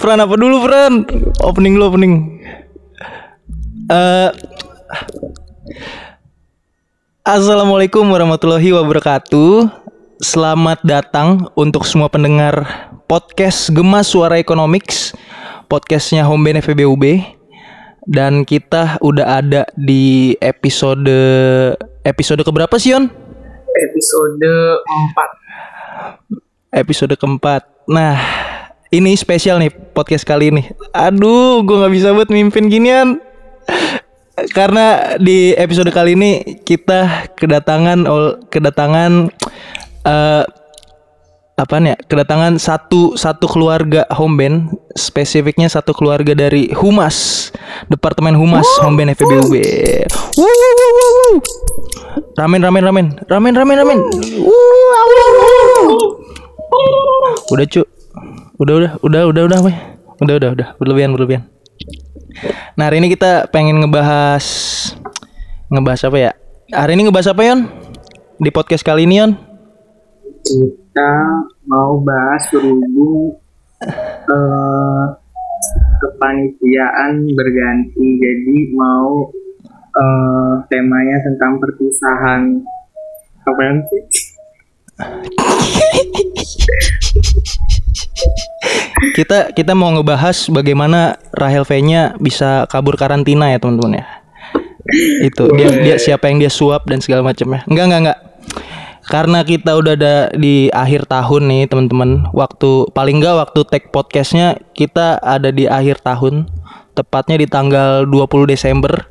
Fran apa dulu Fran? Opening dulu opening. Eh Assalamualaikum warahmatullahi wabarakatuh. Selamat datang untuk semua pendengar podcast Gemas Suara Economics, podcastnya Home Bene FBUB. Dan kita udah ada di episode episode keberapa sih Yon? episode 4 Episode keempat. Nah, ini spesial nih podcast kali ini. Aduh, gue nggak bisa buat mimpin ginian. Karena di episode kali ini kita kedatangan kedatangan eh apa ya? Kedatangan satu satu keluarga home band, spesifiknya satu keluarga dari Humas, Departemen Humas Home Band FBUB. Ramen ramen ramen. Ramen ramen ramen. Udah, Cuk. Udah udah udah udah udah, weh. Udah udah udah, berlebihan berlebihan. Nah, hari ini kita pengen ngebahas ngebahas apa ya? Hari ini ngebahas apa, Yon? Di podcast kali ini, Yon? kita mau bahas berhubung eh, kepanitiaan berganti jadi mau eh, temanya tentang perpisahan apa sih Kita kita mau ngebahas bagaimana Rahel V-nya bisa kabur karantina ya, teman-teman ya. Itu dia dia siapa yang dia suap dan segala macamnya. Enggak enggak enggak. Karena kita udah ada di akhir tahun nih, teman-teman. Waktu paling enggak waktu tag podcastnya kita ada di akhir tahun, tepatnya di tanggal 20 Desember.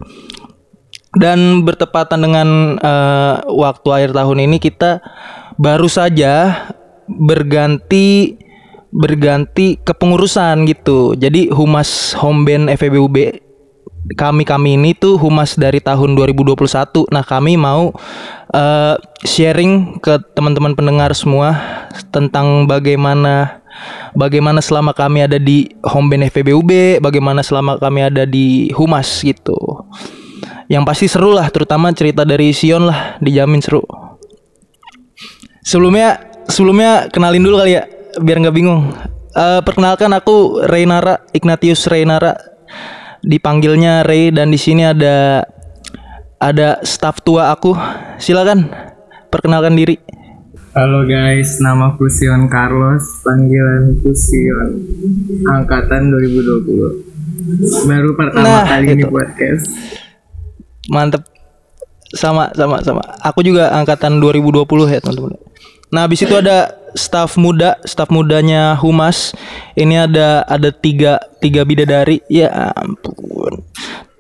Dan bertepatan dengan eh, waktu akhir tahun ini kita baru saja berganti berganti kepengurusan gitu. Jadi Humas Home Band FEBUB kami kami ini tuh humas dari tahun 2021. Nah, kami mau eh, sharing ke teman-teman pendengar semua tentang bagaimana bagaimana selama kami ada di Home Band FEBUB, bagaimana selama kami ada di humas gitu. Yang pasti seru lah, terutama cerita dari Sion lah, dijamin seru. Sebelumnya sebelumnya kenalin dulu kali ya, biar nggak bingung. Eh, perkenalkan aku Reynara Ignatius Reynara, dipanggilnya Ray dan di sini ada ada staf tua aku. Silakan perkenalkan diri. Halo guys, nama Fusion Carlos, panggilan Fusion, angkatan 2020. Baru pertama Nah, kali ini podcast. Mantep. Sama sama sama. Aku juga angkatan 2020 ya, teman-teman. Nah, habis itu ada staf muda, staf mudanya Humas. Ini ada ada tiga tiga bidadari. Ya ampun.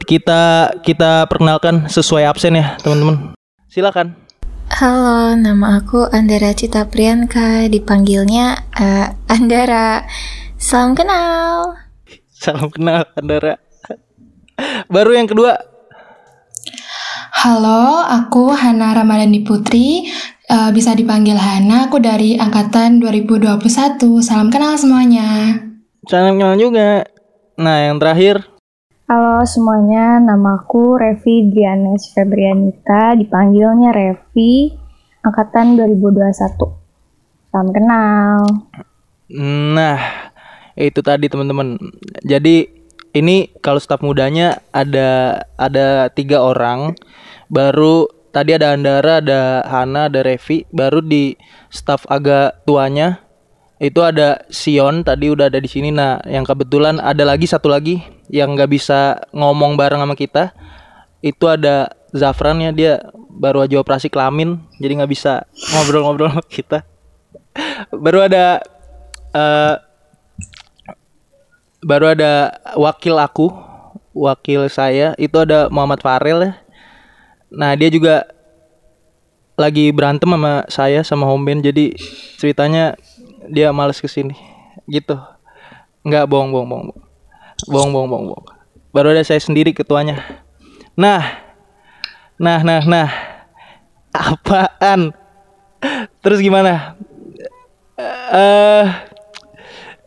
Kita kita perkenalkan sesuai absen ya, teman-teman. Silakan. Halo, nama aku Andara Cita Priyanka, dipanggilnya eh, Andara. Salam kenal. Salam kenal, Andara. Baru yang kedua, Halo, aku Hana Ramadhani Putri. Eh, bisa dipanggil Hana, aku dari angkatan 2021. Salam kenal semuanya. salam kenal juga. Nah, yang terakhir, Halo semuanya, namaku Revi Drianes Febrianita, dipanggilnya Revi, angkatan 2021. Salam kenal. Nah, itu tadi teman-teman. Jadi ini kalau staf mudanya ada ada tiga orang. Baru tadi ada Andara, ada Hana, ada Revi. Baru di staf agak tuanya itu ada Sion tadi udah ada di sini. Nah, yang kebetulan ada lagi satu lagi yang nggak bisa ngomong bareng sama kita. Itu ada Zafran ya dia baru aja operasi kelamin jadi nggak bisa ngobrol-ngobrol sama kita. Baru ada eh baru ada wakil aku, wakil saya itu ada Muhammad Farel ya. Nah dia juga lagi berantem sama saya sama home band jadi ceritanya dia males ke sini gitu. Nggak bohong bohong bohong bohong bohong bohong bohong. Baru ada saya sendiri ketuanya. Nah, nah nah nah apaan? Terus gimana? Eh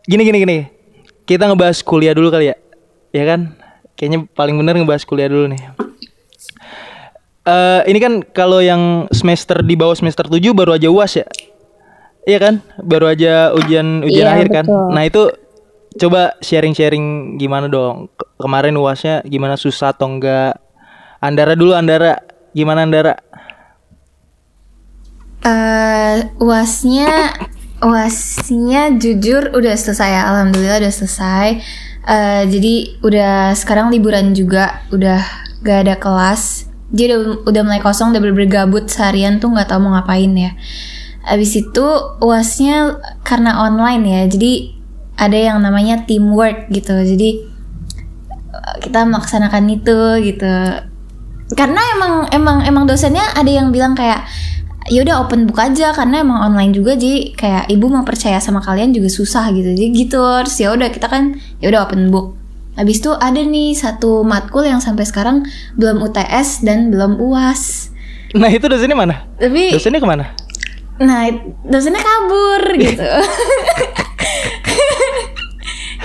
gini gini gini kita ngebahas kuliah dulu kali ya ya kan kayaknya paling bener ngebahas kuliah dulu nih Eh ini kan kalau yang semester di bawah semester 7 baru aja uas ya iya kan baru aja ujian ujian Iya, akhir kan betul. nah itu coba sharing-sharing gimana dong. Ke- Kemarin uasnya gimana susah atau enggak? Andara dulu Andara. Gimana Andara? Eh, uasnya uasnya jujur udah selesai ya alhamdulillah udah selesai Eh, jadi udah sekarang liburan juga udah gak ada kelas jadi udah, udah mulai kosong udah bener gabut seharian tuh nggak tahu mau ngapain ya. Abis itu uasnya karena online ya jadi ada yang namanya teamwork gitu. Jadi kita melaksanakan itu gitu. Karena emang emang emang dosennya ada yang bilang kayak ya udah open book aja karena emang online juga jadi kayak ibu mau percaya sama kalian juga susah gitu. Jadi gitu terus ya udah kita kan ya udah open book habis itu ada nih satu matkul yang sampai sekarang belum UTS dan belum uas Nah itu dosennya mana? tapi Dosennya ke mana? nah dosennya kabur gitu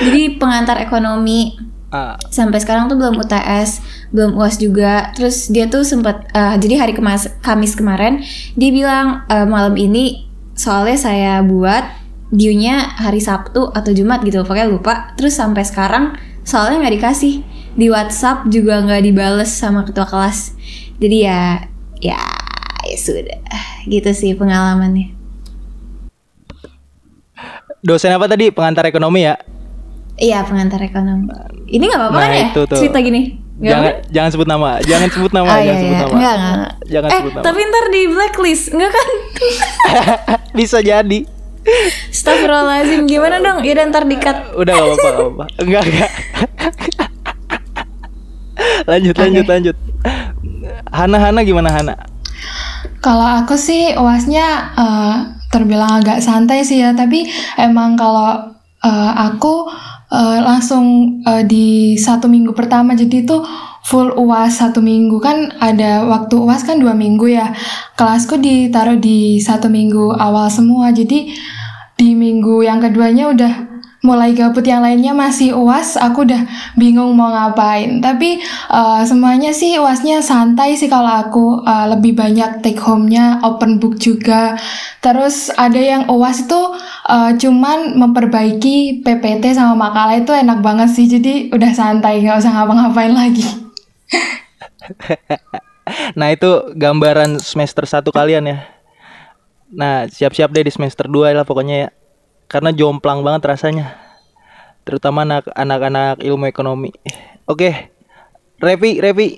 jadi pengantar ekonomi Ah, sampai sekarang tuh belum UTS, belum UAS juga. Terus dia tuh sempat eh, jadi hari kemas Kamis kemarin dia bilang eh, malam ini soalnya saya buat due-nya hari Sabtu atau Jumat gitu, pokoknya lupa. Terus sampai sekarang soalnya nggak dikasih di WhatsApp juga nggak dibales sama ketua kelas. Jadi ya ya ya sudah gitu sih pengalamannya. dosen apa tadi? Pengantar ekonomi ya? Iya pengantar ekonomi. Ini nggak apa-apa Nah, kan ya itu tuh. cerita gini? Nggak Jangan apa-apa? jangan sebut nama, jangan sebut nama, Oh, jangan iya, sebut iya. nama. Enggak, enggak, enggak. Jangan eh, sebut nama. tapi ntar di blacklist, enggak kan? Bisa jadi. Astagfirullahaladzim, gimana dong? Ya ntar di-cut. Udah gak apa-apa, gak apa-apa. Enggak, enggak. lanjut, lanjut, lanjut. Hana, Hana gimana Hana? Kalau aku sih uasnya eh, terbilang agak santai sih ya, tapi emang kalau eh, aku eh, langsung eh, di satu minggu pertama jadi itu full uas satu minggu kan ada waktu uas kan dua minggu ya. Kelasku ditaruh di satu minggu awal semua, jadi di minggu yang keduanya udah mulai gabut yang lainnya masih uas. Aku udah bingung mau ngapain. Tapi eh, semuanya sih uasnya santai sih kalau aku. Eh, lebih banyak take home-nya open book juga. Terus ada yang uas itu eh, cuman memperbaiki PPT sama makalah itu enak banget sih. Jadi udah santai nggak usah ngapa-ngapain lagi. Nah itu gambaran semester 1 kalian ya. Nah siap-siap deh di semester 2 lah pokoknya ya. Karena jomplang banget rasanya. Terutama anak- anak-anak ilmu ekonomi. Oke. Revi, Revi.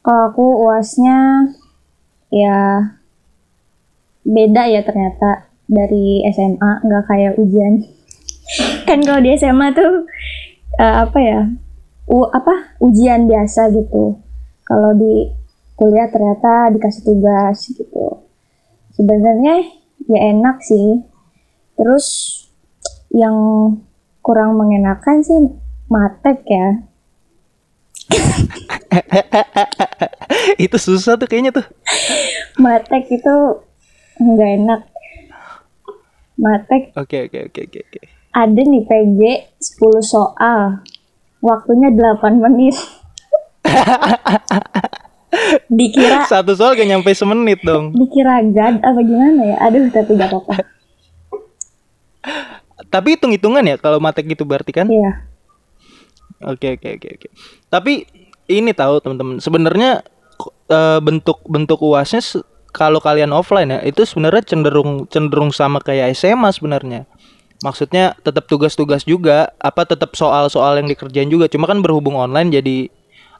Kalau aku uasnya ya beda ya ternyata dari SMA nggak kayak ujian. kan kalau di SMA tuh eh, apa ya u apa ujian biasa gitu. Kalau di kuliah ternyata dikasih tugas gitu. Sebenarnya ya enak sih. Terus yang kurang mengenakan sih matek ya. itu susah tuh kayaknya tuh. Matek itu nggak enak. Matek Oke, oke, oke, oke, oke. ada nih PG 10 soal. Waktunya 8 menit. dikira Satu soal gak nyampe semenit dong. dikira gad apa gimana ya? Aduh, tapi gak apa-apa. Tapi hitung-hitungan ya kalau matek gitu berarti kan? Iya. Oke oke oke oke. Tapi ini tahu teman-teman, sebenarnya eh, bentuk-bentuk uasnya se- kalau kalian offline ya itu sebenarnya cenderung cenderung sama kayak SMA sebenarnya. Maksudnya tetap tugas-tugas juga, apa tetap soal-soal yang dikerjain juga. Cuma kan berhubung online jadi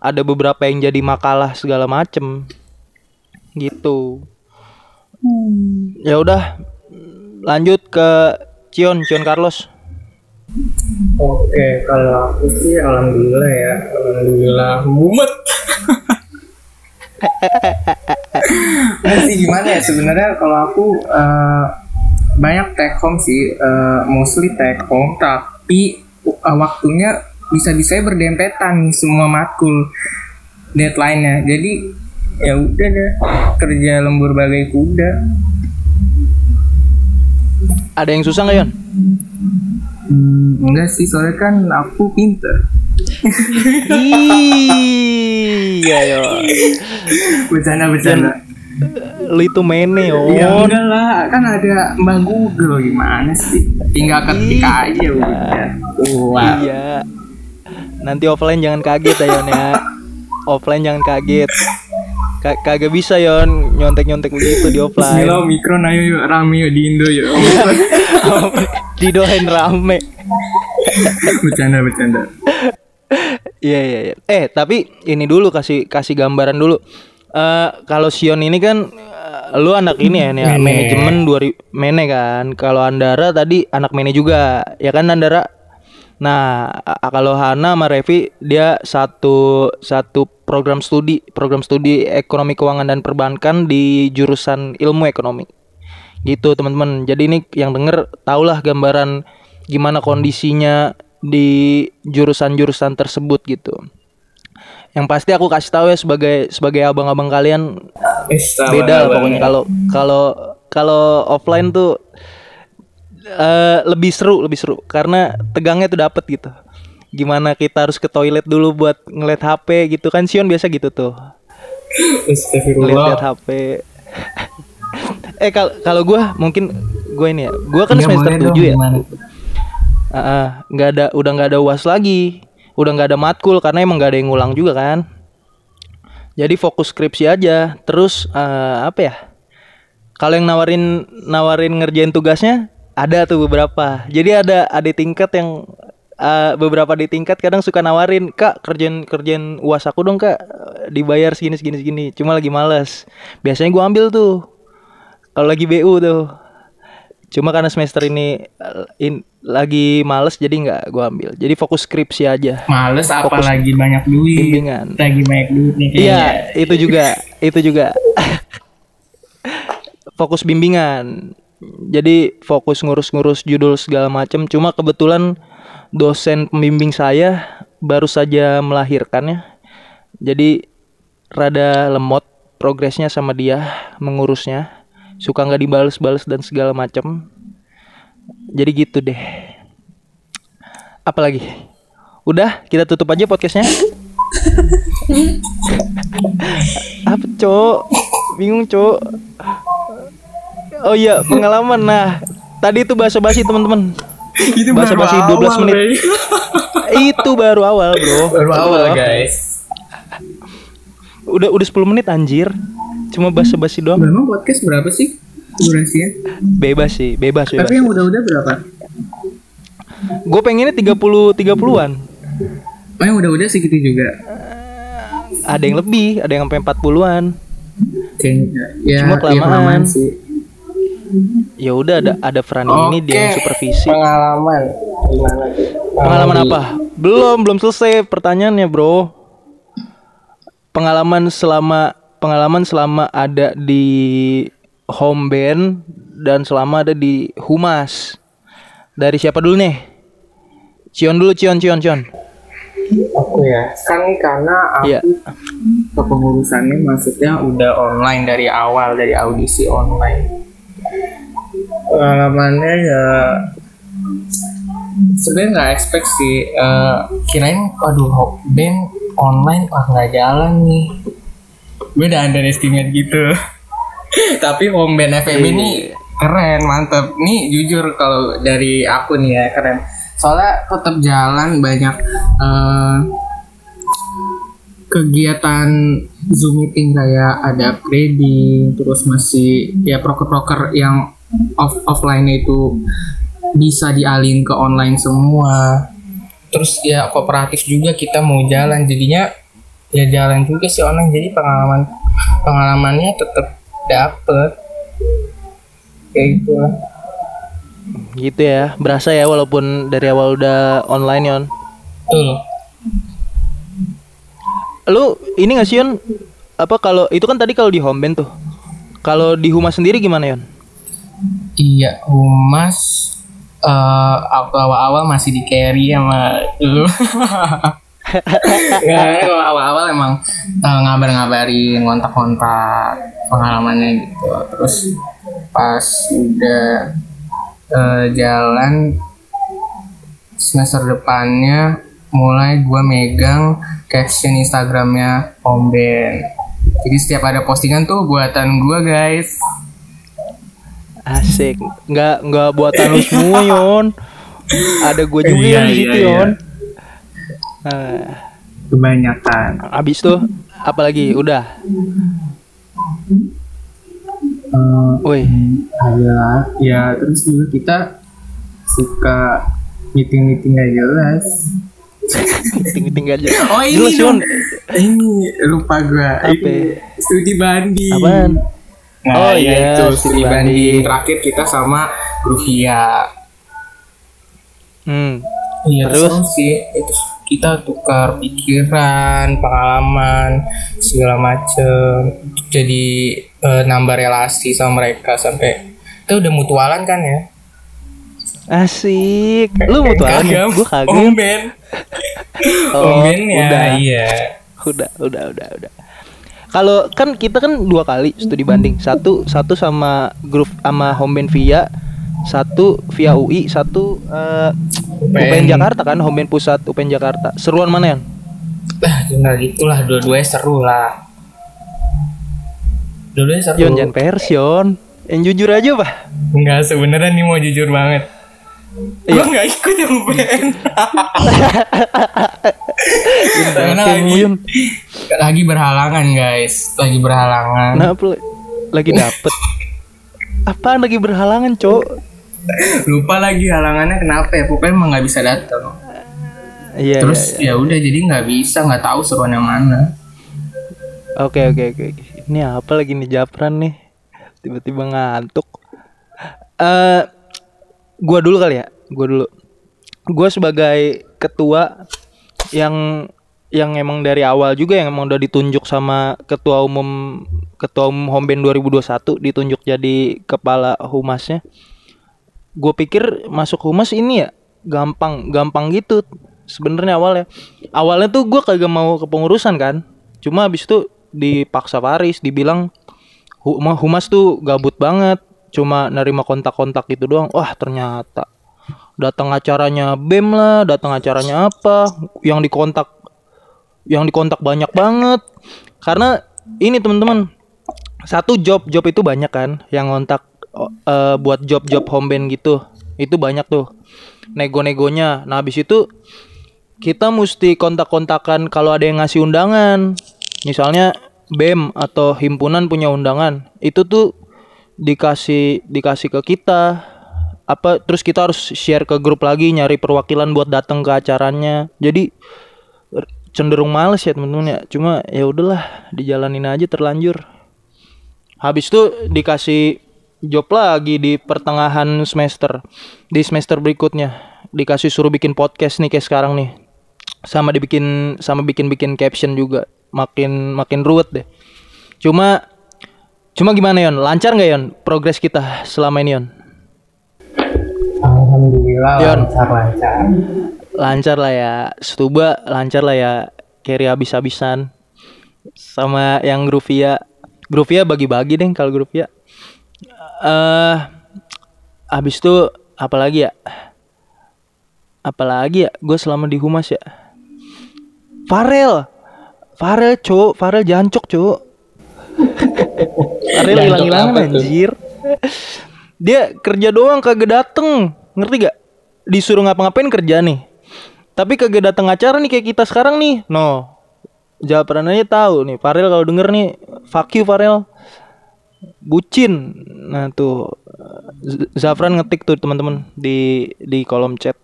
ada beberapa yang jadi makalah segala macem gitu. Hmm. Ya udah lanjut ke Cion, Cion Carlos. Oke, kalau aku sih alhamdulillah ya, alhamdulillah mumet. Masih gimana ya sebenarnya kalau aku eh, banyak take home sih, eh, mostly take home, tapi eh, waktunya bisa-bisa berdempetan nih semua matkul deadline-nya. Jadi ya udah deh kerja lembur bagai kuda. Ada yang susah nggak Yon? Hmm, enggak sih, soalnya kan aku pinter. Iya Yon. Bercanda bercanda. lu itu mene Ya Yon. udah lah, kan ada Mbak Google gimana sih? Tinggal ketik aja udah. Wah. Iya. Nanti offline jangan kaget ya Yon ya. Offline jangan kaget. Ka- kagak bisa Yon nyontek-nyontek begitu di offline. Bismillah Omikron ayo yuk rame yuk di Indo yuk. Didoain rame. bercanda bercanda. Iya iya iya. Eh tapi ini dulu kasih kasih gambaran dulu. Eh kalau Sion ini kan eh, lu anak ini ya, nih ya Mene. manajemen 2000 mene kan. Kalau Andara tadi anak mene juga. Ya kan Andara? Nah, kalau Hana sama Revi dia satu satu program studi, program studi ekonomi keuangan dan perbankan di jurusan ilmu ekonomi. Gitu, teman-teman. Jadi ini yang denger tahulah gambaran gimana kondisinya di jurusan-jurusan tersebut gitu. Yang pasti aku kasih tahu ya sebagai sebagai abang-abang kalian beda lah pokoknya kalau kalau kalau offline tuh eh, lebih seru lebih seru. Karena tegangnya tuh dapet gitu. Gimana kita harus ke toilet dulu buat ngeliat HP gitu. Kan Sion biasa gitu tuh. Lihat HP eh kalau kalau gue mungkin gue ini ya. Gue kan semester 7 ya. nggak ada udah nggak ada uas lagi. Udah nggak ada matkul karena emang nggak ada yang ngulang juga kan. Jadi fokus skripsi aja. Terus eh, apa ya? Kalau yang nawarin nawarin ngerjain tugasnya ada tuh beberapa jadi ada adik tingkat yang eh, beberapa di tingkat kadang suka nawarin kak kerjain kerjain uas aku dong kak dibayar segini segini segini cuma lagi males biasanya gua ambil tuh kalau lagi BU tuh cuma karena semester ini eh, in- lagi males jadi nggak gua ambil jadi fokus skripsi aja Males Fokus apalagi banyak duit. bimbingan. Lagi banyak duit nih kayaknya. Iya, itu juga, itu juga. fokus bimbingan. Jadi fokus ngurus-ngurus judul segala macam. Cuma kebetulan dosen pembimbing saya baru saja melahirkannya. Jadi rada lemot progresnya sama dia mengurusnya. Suka nggak dibales-bales dan segala macam. Jadi gitu deh. Apalagi? Udah, kita tutup aja podcastnya. Apa cok? Bingung cok. Oh iya pengalaman nah tadi itu bahasa basi teman-teman. Itu Bahasa basi 12 awal, menit. Bray. itu baru awal bro. Baru awal Oh. guys. Udah udah 10 menit anjir. Cuma bahasa basi doang. Memang podcast berapa sih durasinya? Bebas sih, bebas bebas. Tapi yang udah-udah berapa? Gue pengennya 30 30-an. Oh yang udah-udah segitu juga. Ada yang lebih, ada yang sampai 40-an. Kayaknya ya, Cuma ya kelamaan. kelamaan sih. Ya udah ada ada Frani ini dia yang supervisi. Pengalaman gimana? Pengalaman apa? Belum, belum selesai pertanyaannya, Bro. Pengalaman selama pengalaman selama ada di home band dan selama ada di humas. Dari siapa dulu nih? Cion dulu, Cion, Cion, Cion. Aku ya, kan karena aku Iya. kepengurusannya maksudnya udah online dari awal dari audisi online. Pengalamannya ya sebenarnya nggak expect sih. Eh, kirain, aduh band online wah nggak jalan nih. Gue udah underestimate gitu. Tapi home band FM ini keren, mantep. Nih jujur kalau dari aku nih ya keren. Soalnya tetap jalan banyak eh, kegiatan Zoom meeting kayak ada upgrading, terus masih ya proker-proker yang off offline itu bisa dialin ke online semua. Terus ya kooperatif juga kita mau jalan jadinya ya jalan juga sih online jadi pengalaman pengalamannya tetap dapet kayak gitu lah. Gitu ya. Berasa ya walaupun dari awal udah online, Yon. Betul. Lu ini nggak sih, Yon? Apa kalau itu kan tadi kalau di home band tuh. Kalau di humas sendiri gimana, Yon? Iya, humas eh awal-awal masih di carry sama lu. ya, kalau awal-awal emang eh, ngabar-ngabarin, kontak-kontak pengalamannya gitu. Terus pas udah eh, jalan semester depannya mulai gua megang caption Instagramnya Om Ben Jadi setiap ada postingan tuh buatan gua guys. Asik. Nggak nggak buatan lu semua Yon. Ada gue juga Iya, yang di iya, situ iya. Yon. Nah, Kebanyakan. abis tuh apalagi udah. Eh, Woi, ada ya terus juga kita suka meeting meeting gak jelas. meeting-meeting aja. Oh ini Jelas, Yon. Ini lupa gua. Apa? Studi banding. Apaan? Nah, Oh, ya iya, itu studi banding. banding. Terakhir kita sama Gruvia. Hmm. Iya Terus? sih itu kita tukar pikiran, pengalaman segala macem. Jadi eh, nambah relasi sama mereka sampai kita udah mutualan kan ya? Asik. Lu mutualan ya? Gue kagak. Om Ben. Om Oh, Ben ya, udah. iya. Udah, udah, udah, udah. Kalau kan kita kan dua kali studi banding. Satu satu sama grup sama Home Band Via, satu via UI, satu eh, UPN Jakarta kan, Home Band Pusat UPN Jakarta. Seruan mana yang? Lah, tinggal gitulah dua-duanya seru lah. Dua-duanya seru. Yon jangan persion. Yang jujur aja pak. Enggak sebenarnya nih mau jujur banget. Iya. Gua nggak ikut yang UPN. Karena lagi, lagi berhalangan guys, lagi berhalangan. Kenapa? Lagi dapet. Apaan lagi berhalangan, Cok? Lupa lagi halangannya kenapa ya? Pokoknya emang nggak bisa datang. Iya, Terus iya, iya. ya udah jadi nggak bisa, nggak tahu seruan yang mana. Oke, oke, oke. oke. Ini apa lagi nih Japran nih? Tiba-tiba ngantuk. Eh, gua dulu kali ya. Gua dulu. Gua sebagai ketua yang yang emang dari awal juga yang emang udah ditunjuk sama ketua umum ketua umum Homben 2021 ditunjuk jadi kepala humasnya. Gue pikir masuk humas ini ya gampang gampang gitu sebenarnya awalnya. Awalnya tuh gue kagak mau kepengurusan kan. Cuma habis itu dipaksa Paris dibilang "Huma- humas tuh gabut banget cuma nerima kontak-kontak gitu doang. Wah ternyata datang acaranya BEM lah datang acaranya apa yang dikontak yang dikontak banyak banget. Karena ini teman-teman satu job job itu banyak kan yang ngontak oh, eh, buat job-job home band gitu. Itu banyak tuh nego-negonya. Nah habis itu kita mesti kontak-kontakan kalau ada yang ngasih undangan. Misalnya BEM atau himpunan punya undangan. Itu tuh dikasih dikasih ke kita. Apa terus kita harus share ke grup lagi nyari perwakilan buat datang ke acaranya. Jadi er, cenderung males ya temen-temen ya cuma ya udahlah dijalanin aja terlanjur. Habis itu dikasih job lagi di pertengahan semester. Di semester berikutnya dikasih suruh bikin podcast nih kayak sekarang nih. Sama dibikin sama bikin-bikin caption juga. Makin makin ruwet deh. Cuma cuma gimana Yon? Lancar nggak Yon progres kita selama ini Yon? Alhamdulillah Yon. lancar-lancar. lancar lah ya. Stuba lancar lah ya. Carry habis-habisan. Sama yang Gruvia Gruvia bagi-bagi deh kalau Gruvia eh habis itu apalagi ya? Apalagi ya? Gue selama di humas ya. Farel. Farel cowok. Farel jancok cowok Jancok hilang-hilangan anjir. Dia kerja doang kagak dateng. Ngerti gak? Disuruh ngapa-ngapain kerja nih. Tapi kagak datang acara nih kayak kita sekarang nih. No. Japran aja tahu nih. Farel kalau denger nih fuck you Farel. Bucin. Nah tuh. Zafran ngetik tuh teman-teman di di kolom chat.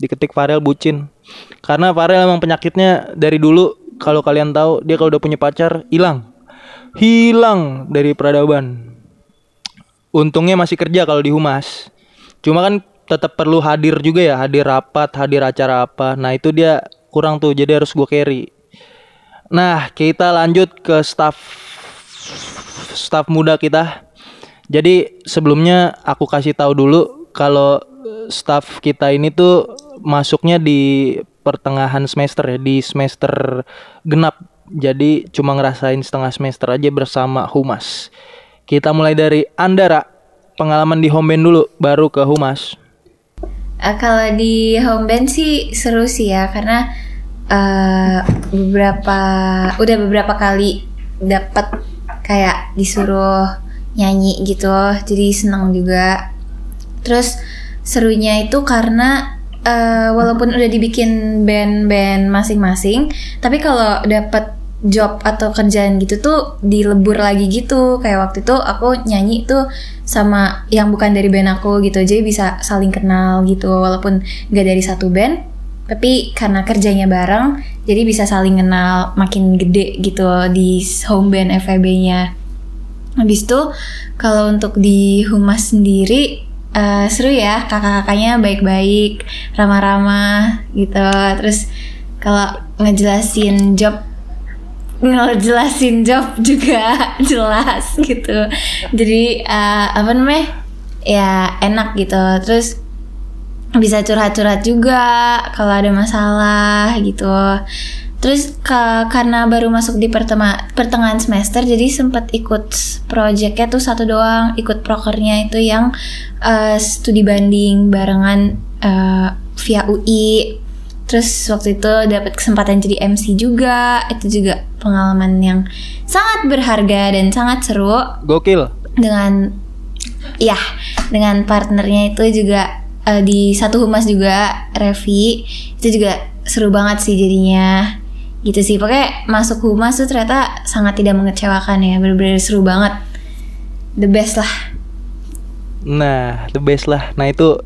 Diketik Farel bucin. Karena Farel emang penyakitnya dari dulu kalau kalian tahu dia kalau udah punya pacar hilang hilang dari peradaban. Untungnya masih kerja kalau di humas. Cuma kan tetap perlu hadir juga ya hadir rapat hadir acara apa. Nah itu dia kurang tuh jadi harus gue carry. Nah kita lanjut ke staff staff muda kita. Jadi sebelumnya aku kasih tahu dulu kalau staff kita ini tuh masuknya di pertengahan semester ya di semester genap jadi cuma ngerasain setengah semester aja bersama humas. Kita mulai dari Andara. Pengalaman di home band dulu baru ke humas. Eh, kalau di home band sih seru sih ya karena eh, beberapa udah beberapa kali dapat kayak disuruh nyanyi gitu jadi senang juga. Terus serunya itu karena eh, walaupun udah dibikin band-band masing-masing tapi kalau dapat job atau kerjaan gitu tuh dilebur lagi gitu. Kayak waktu itu aku nyanyi tuh sama yang bukan dari band aku gitu jadi bisa saling kenal gitu. Walaupun gak dari satu band tapi karena kerjanya bareng jadi bisa saling kenal makin gede gitu di home band FEB-nya habis itu kalau untuk di humas sendiri eh, seru ya kakak-kakaknya baik-baik ramah-ramah gitu. Terus kalau ngejelasin job ngejelasin job juga jelas gitu. Jadi eh, apa namanya? Ya enak gitu. Terus bisa curhat-curhat juga kalau ada masalah gitu. Terus ke- karena baru masuk di pertema- pertengahan semester jadi sempat ikut projectnya tuh satu doang. Ikut prokernya itu yang eh, studi banding barengan eh, via UI Terus waktu itu dapat kesempatan jadi MC juga. Itu juga pengalaman yang sangat berharga dan sangat seru. Gokil. dengan ya dengan partnernya itu juga eh, di satu humas juga Revi. Itu juga seru banget sih jadinya. Gitu sih. Pokoknya masuk humas tuh ternyata sangat tidak mengecewakan ya. Bener-bener seru banget. The best lah. Nah, the best lah. Nah, itu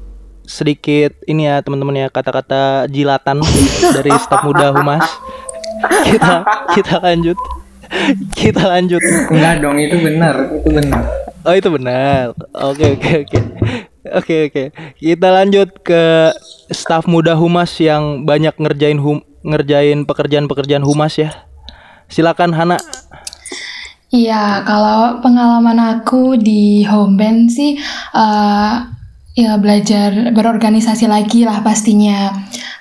sedikit ini ya teman-teman ya kata-kata jilatan dari staf muda Humas. Kita kita lanjut. Kita lanjut. Enggak dong, itu benar, itu benar. Oh, itu benar. Oke, oke, oke. Oke, oke. Kita lanjut ke staf muda Humas yang banyak ngerjain hum ngerjain pekerjaan-pekerjaan Humas ya. Silakan Hana. Iya, kalau pengalaman aku di home band sih eh, ya belajar berorganisasi lagi lah pastinya.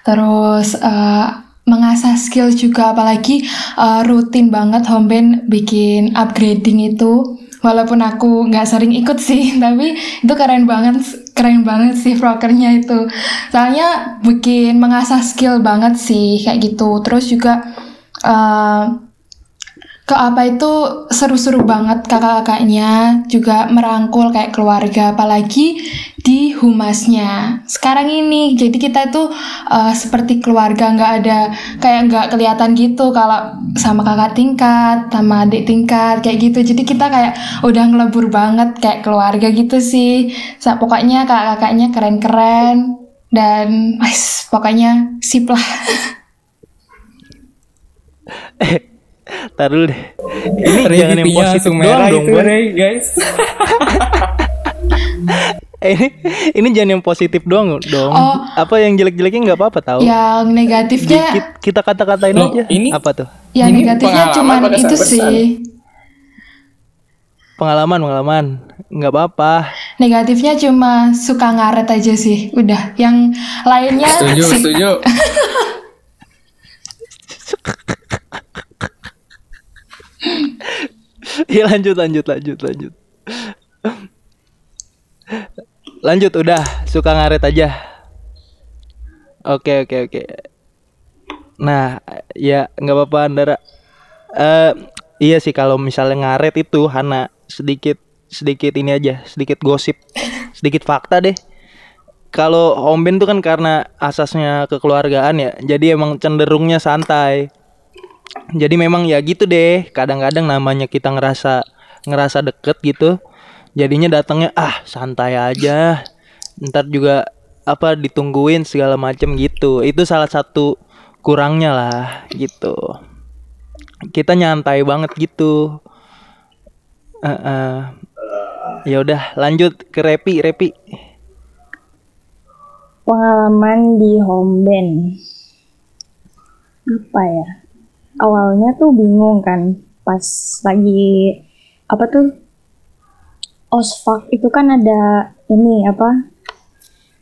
Terus eh, mengasah skill juga apalagi eh, rutin banget home band bikin upgrading itu. Walaupun aku nggak sering ikut sih, tapi itu keren banget, keren banget sih prokernya itu. Soalnya bikin mengasah skill banget sih kayak gitu. Terus juga eh, ke apa itu seru-seru banget kakak-kakaknya juga merangkul kayak keluarga apalagi di humasnya. Sekarang ini jadi kita itu uh, seperti keluarga nggak ada kayak nggak kelihatan gitu kalau sama kakak tingkat sama adik tingkat kayak gitu. Jadi kita kayak udah ngelebur banget kayak keluarga gitu sih. Sa- pokoknya kakak-kakaknya keren-keren dan wes pokoknya sip lah Tar dulu deh. Ini Ray jangan yang positif doang dong, itu, guys. Eh, ini ini jangan yang positif doang dong. Oh. Apa yang jelek-jeleknya nggak apa-apa tahu. yang negatifnya Dikit kita kata-katain aja. ini- Apa tuh? Yang Ini negatifnya pada itu sih. Pengalaman, pengalaman. Nggak apa-apa. Negatifnya cuma suka ngaret aja sih. Udah, yang lainnya Setuju, setuju. ya lanjut, lanjut, lanjut, lanjut. Lanjut, udah. Suka ngaret aja. Oke, oke, oke. Nah, ya nggak apa-apa, Andara. Eh, iya sih kalau misalnya ngaret itu Hana sedikit sedikit ini aja, sedikit gosip, sedikit fakta deh. Kalau home band tuh kan karena asasnya kekeluargaan ya, jadi emang cenderungnya santai. Jadi memang ya gitu deh, kadang-kadang namanya kita ngerasa ngerasa deket gitu. Jadinya datangnya ah santai aja. Ntar juga apa ditungguin segala macem gitu. Itu salah satu kurangnya lah gitu. Kita nyantai banget gitu. Heeh. Ya udah lanjut ke Repi, Repi. pengalaman di home band apa ya awalnya tuh bingung kan pas lagi apa tuh osfak itu kan ada ini apa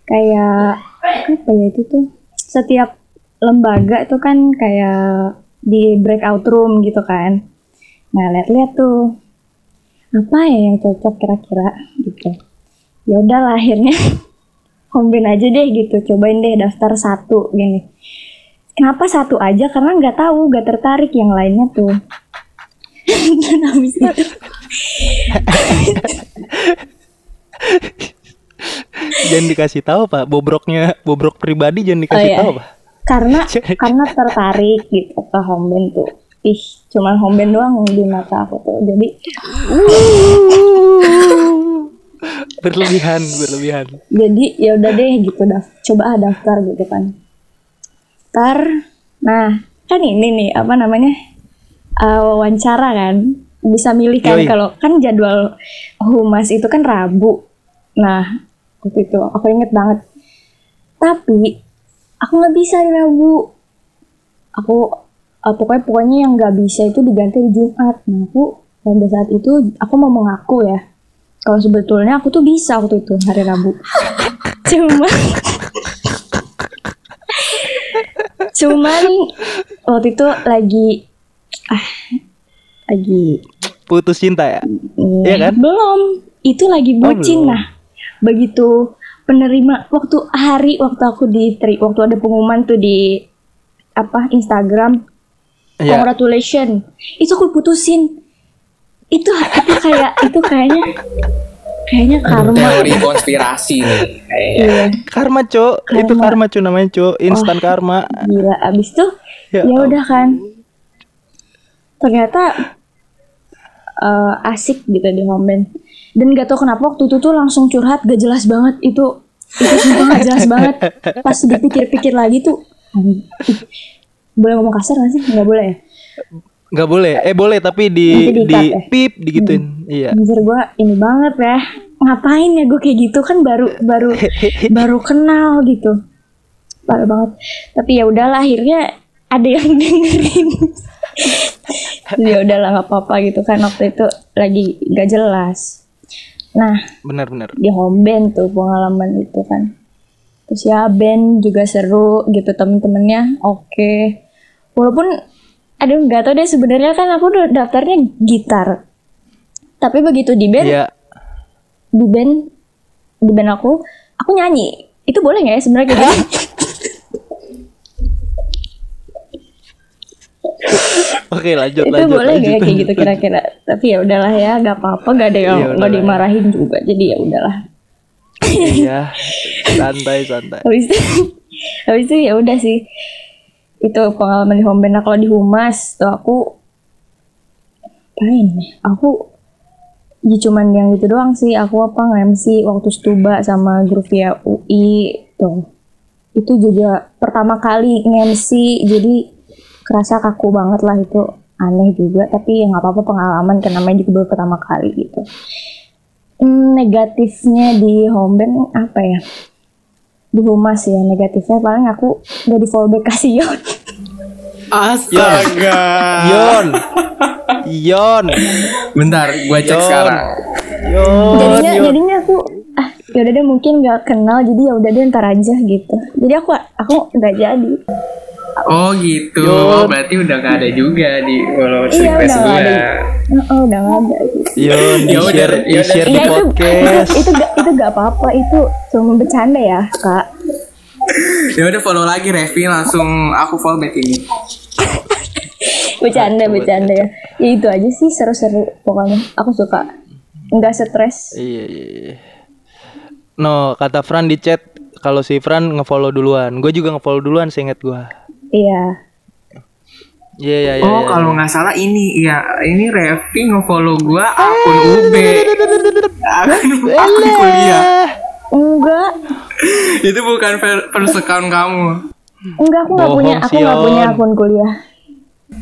kayak apa ya itu tuh setiap lembaga itu kan kayak di breakout room gitu kan. Nah lihat-lihat tuh apa ya yang cocok kira-kira gitu. Ya udah akhirnya home band aja deh gitu cobain deh daftar satu gini kenapa satu aja? Karena nggak tahu nggak tertarik yang lainnya tuh. Dan habis itu jangan dikasih tahu pak. Bobroknya bobrok pribadi jangan oh dikasih ya tahu pak. Karena karena tertarik gitu ke homben tuh. Ih cuman homben doang di mata aku tuh. Jadi berlebihan berlebihan. jadi ya udah deh gitu daf coba ah daftar gitu kan ntar nah kan ini nih apa namanya uh, wawancara kan bisa milih kan. Kalau kan jadwal humas itu kan rabu. Nah waktu itu aku inget banget. Tapi aku nggak bisa di rabu. Aku uh, pokoknya pokoknya yang nggak bisa itu diganti di jumat. Nah aku pada saat itu aku mau mengaku ya. Kalau sebetulnya aku tuh bisa waktu itu hari rabu. Cuma cuman waktu itu lagi ah lagi putus cinta ya? Mm, Iya kan? belum. Itu lagi bucin belum. nah. Begitu penerima waktu hari waktu aku di waktu ada pengumuman tuh di apa Instagram ya congratulations. Itu aku putusin. Itu itu kayak itu kayaknya kayaknya karma. Teori konspirasi nih. Kayak iya. Karma cok itu Karma. karma cuy namanya cok instan karma. gila. Abis tuh Ya ya udah kan. Ternyata eh, asik gitu di home band dan gak tau kenapa waktu itu tuh langsung curhat gak jelas banget. Itu itu sumpah gak jelas banget. Pas dipikir-pikir lagi tuh boleh ngomong kasar gak sih? Nggak boleh ya nggak boleh. Eh boleh tapi di di ya? pip digituin. Iya. Anjir gue ini banget ya. Ngapain ya gue kayak gitu? Kan baru baru baru kenal gitu. Parah banget. Tapi ya udahlah akhirnya ada yang dengerin. Ya udahlah nggak apa-apa gitu kan. Waktu itu lagi gak jelas. Nah benar-benar di home band tuh pengalaman itu kan. Terus ya band juga seru gitu temen-temennya oke. Walaupun aduh nggak tau deh sebenarnya kan aku udah daftarnya gitar. Tapi begitu di band iya. Di band di band aku aku nyanyi. Itu boleh nggak ya sebenarnya kayak gitu oke lanjut itu lanjut boleh nggak ya lanjut, kayak gitu lanjut. kira-kira? Tapi ya udahlah ya nggak apa-apa nggak ada yang Iya, nggak udahlah ya. dimarahin juga jadi ya udahlah. Iya. Santai santai. Habis itu habis itu ya udah sih itu pengalaman di home band nah kalau di humas tuh aku apain ya? Aku ya cuman yang itu doang sih. Aku apa nge-MC waktu stuba sama grup via UI tuh. Itu juga pertama kali nge-MC jadi kerasa kaku banget lah itu. Aneh juga tapi ya nggak apa-apa pengalaman kan namanya juga baru pertama kali gitu. Hmm, negatifnya di home band apa ya di humas ya negatifnya. Paling aku gak di fallback kasih yon. Astaga. Yon Yon. Bentar, gua cek Yon. sekarang. Yon jadinya Yon. jadinya aku ah yaudah deh mungkin gak kenal jadi ya udah deh ntar aja gitu. Jadi aku aku nggak jadi Oh gitu. Yon. Oh, berarti udah gak ada juga di follow iya request udah nggak gua. ada oh, udah nggak ada Yon di Ya udah, share ya di udah. share di Iya itu, itu podcast itu gak itu gak apa-apa itu cuma bercanda ya kak Ya udah follow lagi Revi langsung aku follow back ini. bercanda bercanda ya ya itu aja sih seru-seru pokoknya aku suka nggak stres Iya iya iya. No, kata Fran di chat kalau si Fran ngefollow duluan. Gue juga ngefollow duluan seinget gue. Iya Iya iya iya. Oh, iya. kalau nggak salah ini ya, ini Revi nge-follow gua akun UB. Akun, akun kuliah. enggak Itu bukan fir- first account kamu. enggak aku nggak punya aku nggak punya akun kuliah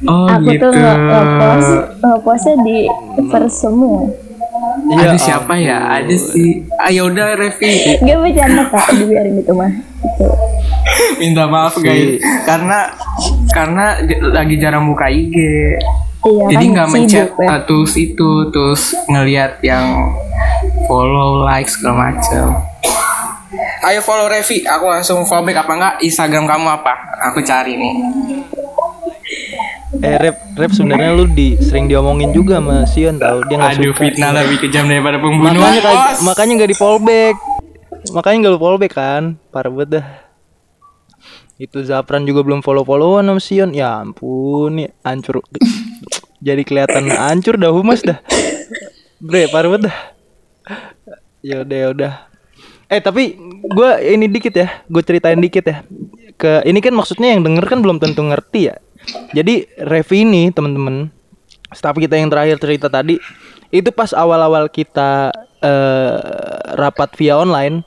Oh aku gitu. tuh nge- ngepost ngepostnya di first semua Iya, Aduh siapa ya? Ada sih. Ayo udah Revi. Gak bercanda kak dibiarin itu mah Minta maaf guys. Karena karena lagi jarang buka IG. iya Jadi kan nggak mencet sibuk ya uh, tools itu terus ngelihat yang follow, like segala macam. Ayo follow Revi, aku langsung follow back apa enggak? Instagram kamu apa? Aku cari nih. Eh rep rep sebenarnya lu di sering diomongin juga sama Sion tau dia nggak Aduh suka. fitnah lebih kejam daripada pembunuhan. Makanya bos. makanya nggak di fallback. Makanya nggak lu fallback kan? Parah banget dah. Itu Zafran juga belum follow followan sama Sion. Ya ampun, nih hancur jadi kelihatan hancur dah humas dah. Bre, parah banget dah. Ya udah ya udah. Eh tapi gue ini dikit ya, gue ceritain dikit ya. Ke ini kan maksudnya yang denger kan belum tentu ngerti ya. Jadi Revi ini temen-temen, staff kita yang terakhir cerita tadi, itu pas awal-awal kita eh, rapat via online,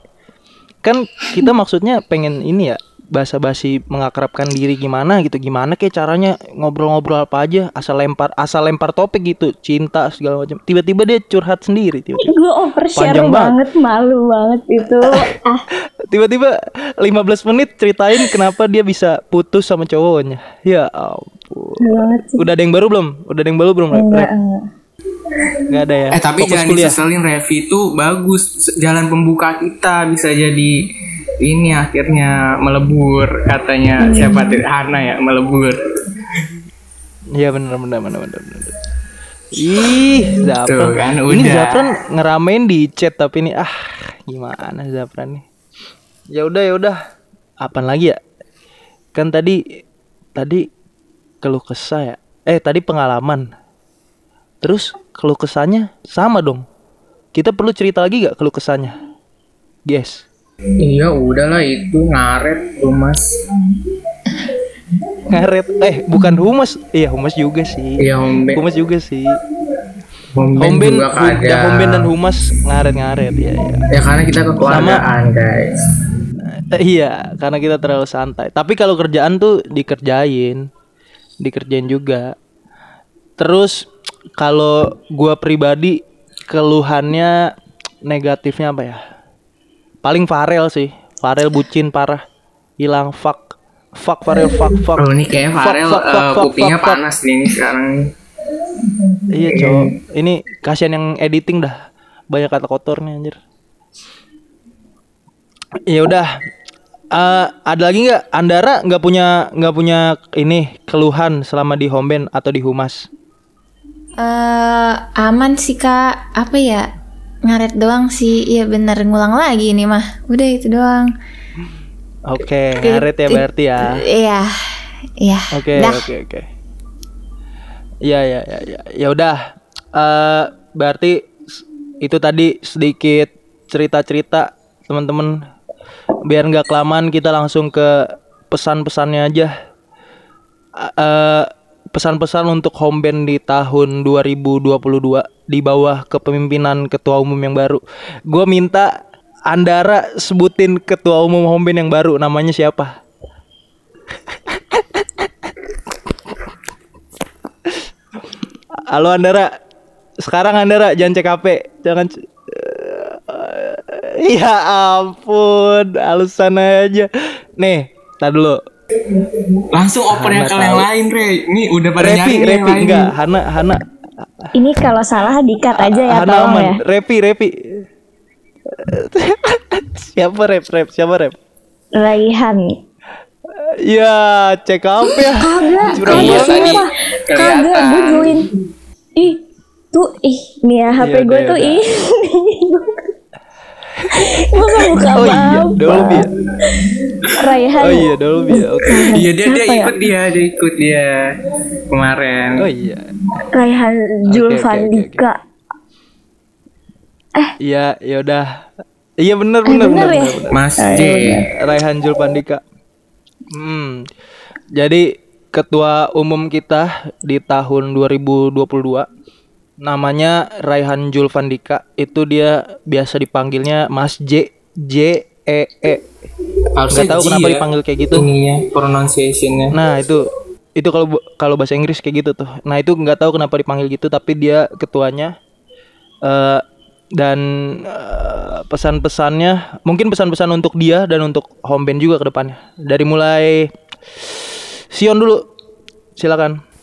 kan kita maksudnya pengen ini ya basa-basi mengakrabkan diri gimana gitu. Gimana kayak caranya ngobrol-ngobrol apa aja asal lempar asal lempar topik gitu. Cinta segala macam. Tiba-tiba dia curhat sendiri tiba-tiba. Gue overshare Panjang banget. malu banget itu. Ah. Tiba-tiba 15 menit ceritain kenapa dia bisa putus sama cowoknya. Ya ampun. Banget udah ada yang baru belum? Udah ada yang baru belum enggak enggak. Nggak ada ya? Eh tapi Fokus jangan kuliah. diseselin Revi itu bagus. Jalan pembuka kita bisa jadi ini akhirnya melebur katanya siapa tuh Hana ya melebur. Iya benar benar benar benar benar. Ih, Zapran. Tuh kan, Ini udah. Zapran ngeramein di chat tapi ini ah gimana Zapran nih. Ya udah ya udah. Apaan lagi ya? Kan tadi tadi keluh kesah ya. Eh tadi pengalaman. Terus keluh kesahnya sama dong. Kita perlu cerita lagi gak keluh kesahnya? Yes. Iya udahlah itu ngaret Thomas. Ngaret. Eh bukan humas. Iya humas juga sih. Iya Homben. Humas juga sih. Homben Homben, juga hu- ada. ya, Homben dan Humas ngaret-ngaret ya, ya. Ya karena kita kekeluargaan guys. Eh, iya, karena kita terlalu santai. Tapi kalau kerjaan tuh dikerjain, dikerjain juga. Terus kalau gua pribadi keluhannya negatifnya apa ya? Paling Farel sih. Farel bucin parah. Hilang fuck. Fuck Farel fuck fuck. Oh ini Fuck, Farel fuck, fuck, eh, fuck, kupingnya fuck, fuck. panas nih ini sekarang. Iya, cowok. Ini kasihan yang editing dah. Banyak kata kotornya anjir. Ya udah. Eh, ada lagi nggak Andara nggak punya nggak punya ini keluhan selama di Homben atau di Humas? eh aman sih kak. Apa ya? Ngaret doang sih. Iya bener ngulang lagi ini mah. Udah itu doang. Oke, ngaret ya berarti ya. Iya. Iya. Oke, oke, oke. Iya, ya, ya, ya. Ya udah. Eh, berarti itu tadi sedikit cerita-cerita teman-teman. Biar nggak kelamaan kita langsung ke pesan-pesannya aja. Eh, pesan-pesan untuk home band di tahun 2022 di bawah kepemimpinan ketua umum yang baru. Gue minta Andara sebutin ketua umum home band yang baru namanya siapa? Halo Andara. Sekarang Andara jangan CKP, jangan c- Eh, Ya ampun, alasan aja. Nih, tar dulu. Langsung oper yang tahu. lain Re. Ini udah pada Repi, nyari yang Repi lain. enggak, Hana, Hana, ini kalau salah dikat aja ya Hana tolong aman. ya Repi, Repi. siapa rep, rep, siapa rep? Raihan Ya, CKP ya. kagak kagak kagak gue join ih tuh ih nih ya HP Iya, gue tuh ih gue gak buka Oh iya, Dolby ya. Raihan Oh iya, Dolby ya. Oke. Iya dia dia ya? ikut dia, dia ikut dia kemarin. Oh iya. Raihan oke, oke, Julfandika Iya, ya udah. Iya benar benar bener benar ya? Mas J. Raihan Julpandika. Hmm. Jadi ketua umum kita di tahun 2022 namanya Raihan Julfandika. Itu dia biasa dipanggilnya Mas J J E E. Nggak tahu G kenapa ya, dipanggil kayak gitu. Ininya pronunciationnya. Nah, itu itu kalau kalau bahasa Inggris kayak gitu tuh. Nah, itu nggak tahu kenapa dipanggil gitu tapi dia ketuanya eh dan eh, pesan-pesannya mungkin pesan-pesan untuk dia dan untuk home band juga ke depannya. Dari mulai Sion dulu. Silakan.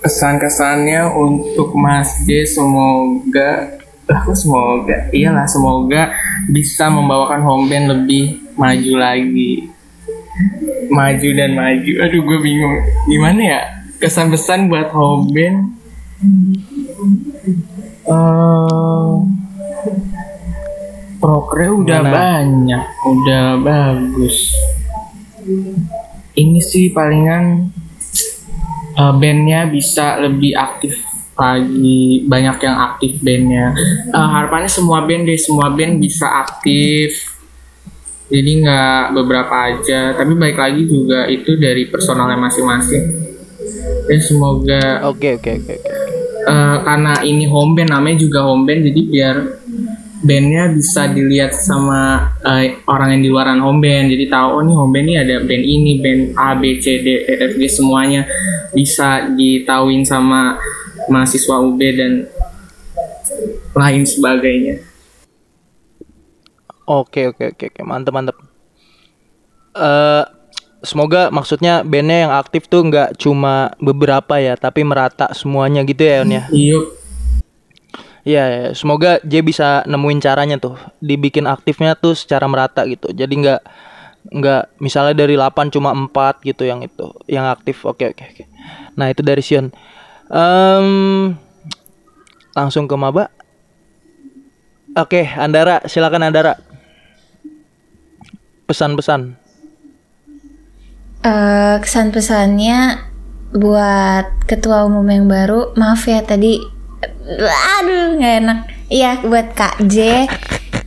Kesan-kesannya untuk Mas J semoga aku semoga? Iyalah semoga bisa membawakan home band lebih maju lagi. Maju dan maju. Aduh gue bingung. Gimana ya? Kesan pesan buat home band? Eh, Prokre udah Mana? banyak, udah bagus. Ini sih palingan eh, bandnya bisa lebih aktif lagi banyak yang aktif bandnya. Uh, harapannya semua band deh, semua band bisa aktif. Jadi nggak beberapa aja, tapi baik lagi juga itu dari personalnya masing-masing. Ya semoga. Oke oke oke oke. Uh, karena ini home band namanya juga home band, jadi biar bandnya bisa dilihat sama uh, orang yang di luaran home band. Jadi tahu oh nih home band ini ada band ini band A B C D E F G semuanya bisa ditauin sama mahasiswa UB dan lain sebagainya. Oke oke oke oke. Mantep mantep. Uh, semoga maksudnya bandnya yang aktif tuh nggak cuma beberapa ya tapi merata semuanya gitu ya On ya? Iya Iya, ya. semoga J bisa nemuin caranya tuh, dibikin aktifnya tuh secara merata gitu. Jadi nggak nggak misalnya dari 8 cuma 4 gitu yang itu, yang aktif. Oke, oke, oke. Nah, itu dari Sion. Um, langsung ke Maba. Oke, Andara, silakan Andara. Pesan-pesan. Uh, kesan-pesannya buat ketua umum yang baru, maaf ya tadi aduh nggak enak. Iya buat kak J.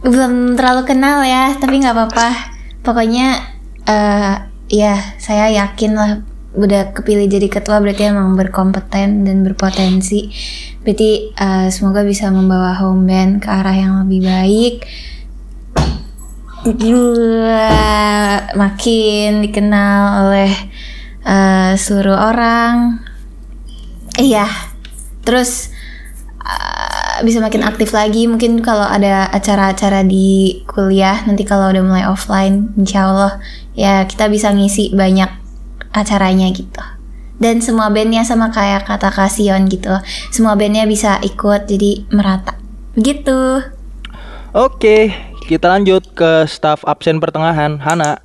Belum terlalu kenal ya tapi nggak apa-apa. Pokoknya uh, ya saya yakin lah udah kepilih jadi ketua berarti emang berkompeten dan berpotensi. Berarti uh, semoga bisa membawa home band ke arah yang lebih baik. Makin dikenal oleh uh, seluruh orang. Iya terus uh, bisa makin aktif lagi. Mungkin kalau ada acara-acara di kuliah nanti kalau udah mulai offline insya Allah ya kita bisa ngisi banyak acaranya gitu. Dan semua bandnya sama kayak kata Kasion gitu. Semua bandnya bisa ikut jadi merata. Begitu oke kita lanjut ke staff absen pertengahan. Hana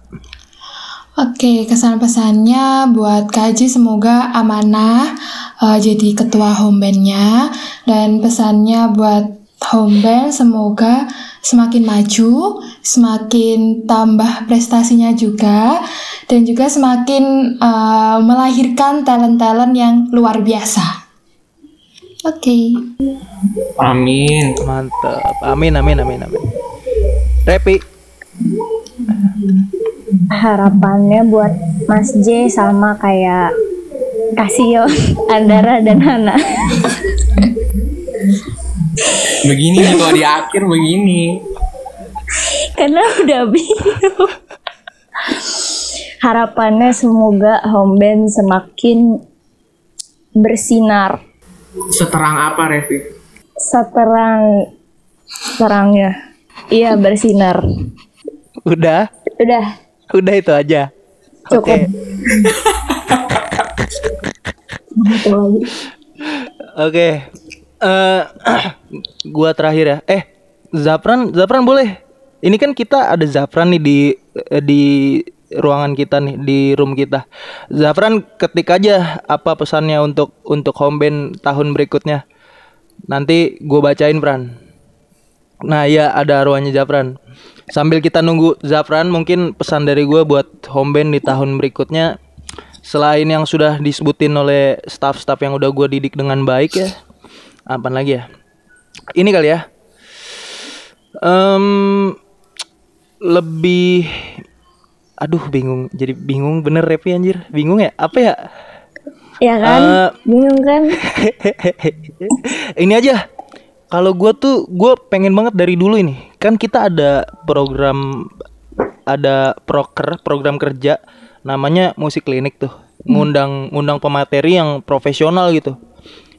Oke, kesan pesannya buat Kaji semoga amanah uh, jadi ketua home bandnya dan pesannya buat home band semoga semakin maju, semakin tambah prestasinya juga dan juga semakin uh, melahirkan talent-talent yang luar biasa. Oke. Okay. Amin. Mantap. Amin amin amin amin. Repi harapannya buat Mas J sama kayak Kasio, Andara dan Hana. begini nih kalau di akhir begini. Karena udah bingung. Harapannya semoga home band semakin bersinar. Seterang apa, Revi? Seterang terangnya. Iya, bersinar. Udah? Udah. Udah itu aja. Cukup. Oke. Oke. Eh gua terakhir ya. Eh, Zapran, Zapran boleh. Ini kan kita ada Zapran nih di eh, di ruangan kita nih di room kita. Zafran ketik aja apa pesannya untuk untuk home band tahun berikutnya. Nanti gue bacain Pran. Nah ya ada arwahnya Zafran. Sambil kita nunggu Zafran mungkin pesan dari gue buat home band di tahun berikutnya. Selain yang sudah disebutin oleh staff-staff yang udah gue didik dengan baik ya. Apa lagi ya? Ini kali ya. Um, lebih aduh bingung jadi bingung bener Repi anjir bingung ya apa ya Ya kan? Eh, Bingung kan? ini aja kalau gue tuh gue pengen banget dari dulu ini. Kan kita ada program ada proker program kerja namanya musik klinik tuh. Ngundang ngundang pemateri yang profesional gitu.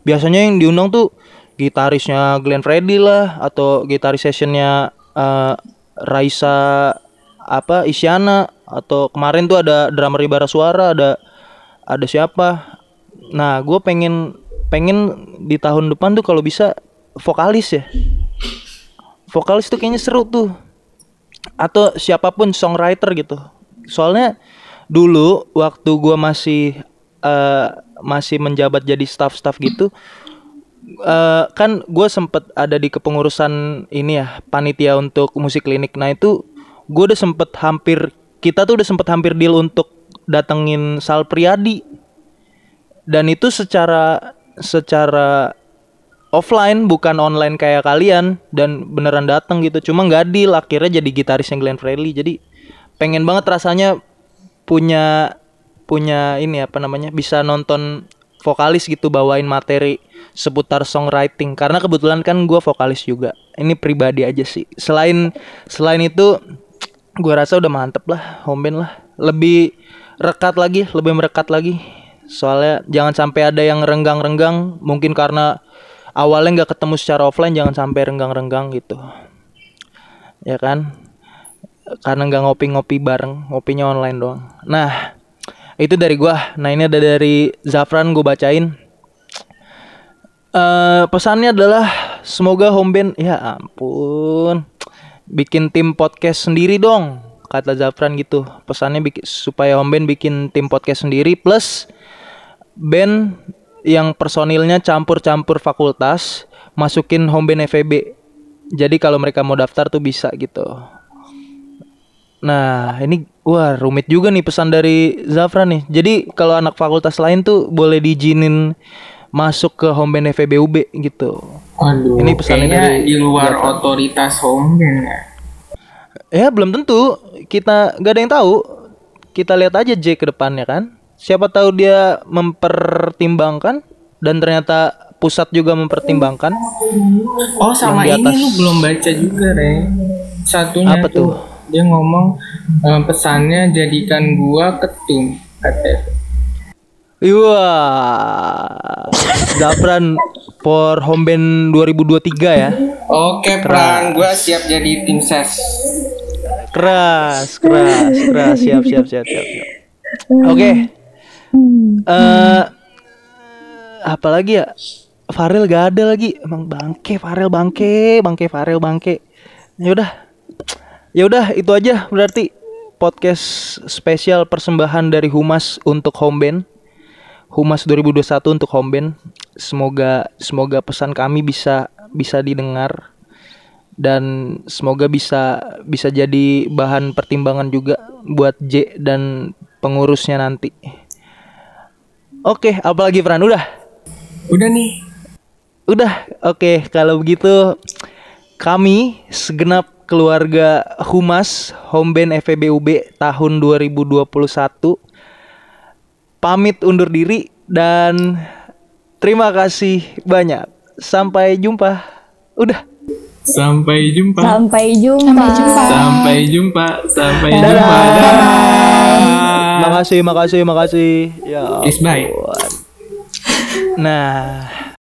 Biasanya yang diundang tuh gitarisnya Glenn Fredly lah atau gitaris sessionnya eh, Raisa apa Isyana atau kemarin tuh ada drummer Ibara Suara ada ada siapa. Nah gue pengen pengen di tahun depan tuh kalau bisa vokalis ya. Vokalis tuh kayaknya seru tuh. Atau siapa pun songwriter gitu. Soalnya dulu waktu gua masih eh, masih menjabat jadi staff-staff gitu eh, kan gue sempet ada di kepengurusan ini ya panitia untuk musik klinik. Nah itu gue udah sempet hampir kita tuh udah sempet hampir deal untuk datengin Sal Priadi dan itu secara secara offline bukan online kayak kalian dan beneran datang gitu. Cuma nggak deal akhirnya jadi gitarisnya Glenn Fredly. Jadi pengen banget rasanya punya punya ini apa namanya bisa nonton vokalis gitu bawain materi seputar songwriting. Karena kebetulan kan gue vokalis juga. Ini pribadi aja sih. Selain selain itu gue rasa udah mantep lah home band lah. Lebih rekat lagi lebih merekat lagi. Soalnya jangan sampai ada yang renggang-renggang. Mungkin karena awalnya nggak ketemu secara offline jangan sampai renggang-renggang gitu. Ya kan? Karena nggak ngopi-ngopi bareng ngopinya online doang. Nah itu dari gua. Nah ini ada dari Zafran gue bacain. Eh pesannya adalah semoga home band ya ampun. Bikin tim podcast sendiri dong kata Zafran gitu. Pesannya bikin supaya home band bikin tim podcast sendiri plus band yang personilnya campur-campur fakultas masukin home band FEB jadi kalau mereka mau daftar tuh bisa gitu Nah, ini wah rumit juga nih pesan dari Zafran nih. Jadi kalau anak fakultas lain tuh boleh diizinin masuk ke home band FEBUB gitu. Waduh, Ini pesannya dari di luar Jafar. otoritas home band ya. Ya belum tentu. Kita gak ada yang tahu. Kita lihat aja J ke depannya kan. Siapa tahu dia mempertimbangkan dan ternyata pusat juga mempertimbangkan. Oh sama Yang ini di atas. lu belum baca juga Re. Satunya Apa tuh? dia ngomong eh, pesannya jadikan gua ketum katanya. Wah, Zafran for home band 2023 ya. Oke Pran, gua siap jadi tim ses. Keras, keras, keras. Siap, siap, siap, siap. siap. Oke. Eh apalagi ya? Farel gak ada lagi. Emang bangke Farel bangke, bangke Farel bangke. Ya udah. Ya udah itu aja berarti podcast spesial persembahan dari Humas untuk home band. Humas 2021 untuk home band. Semoga semoga pesan kami bisa bisa didengar dan semoga bisa bisa jadi bahan pertimbangan juga buat J dan pengurusnya nanti. Oke, apalagi Fran? Udah. Udah nih. Udah. Oke, kalau begitu kami segenap keluarga Humas Home Band FEBUB tahun 2021 pamit undur diri dan terima kasih banyak. Sampai jumpa. Udah. Sampai jumpa. Sampai jumpa. Sampai jumpa. Sampai jumpa. Sampai Dadah. jumpa. Dadah. Makasih, makasih, makasih. Ya. Kiss bye. Nah,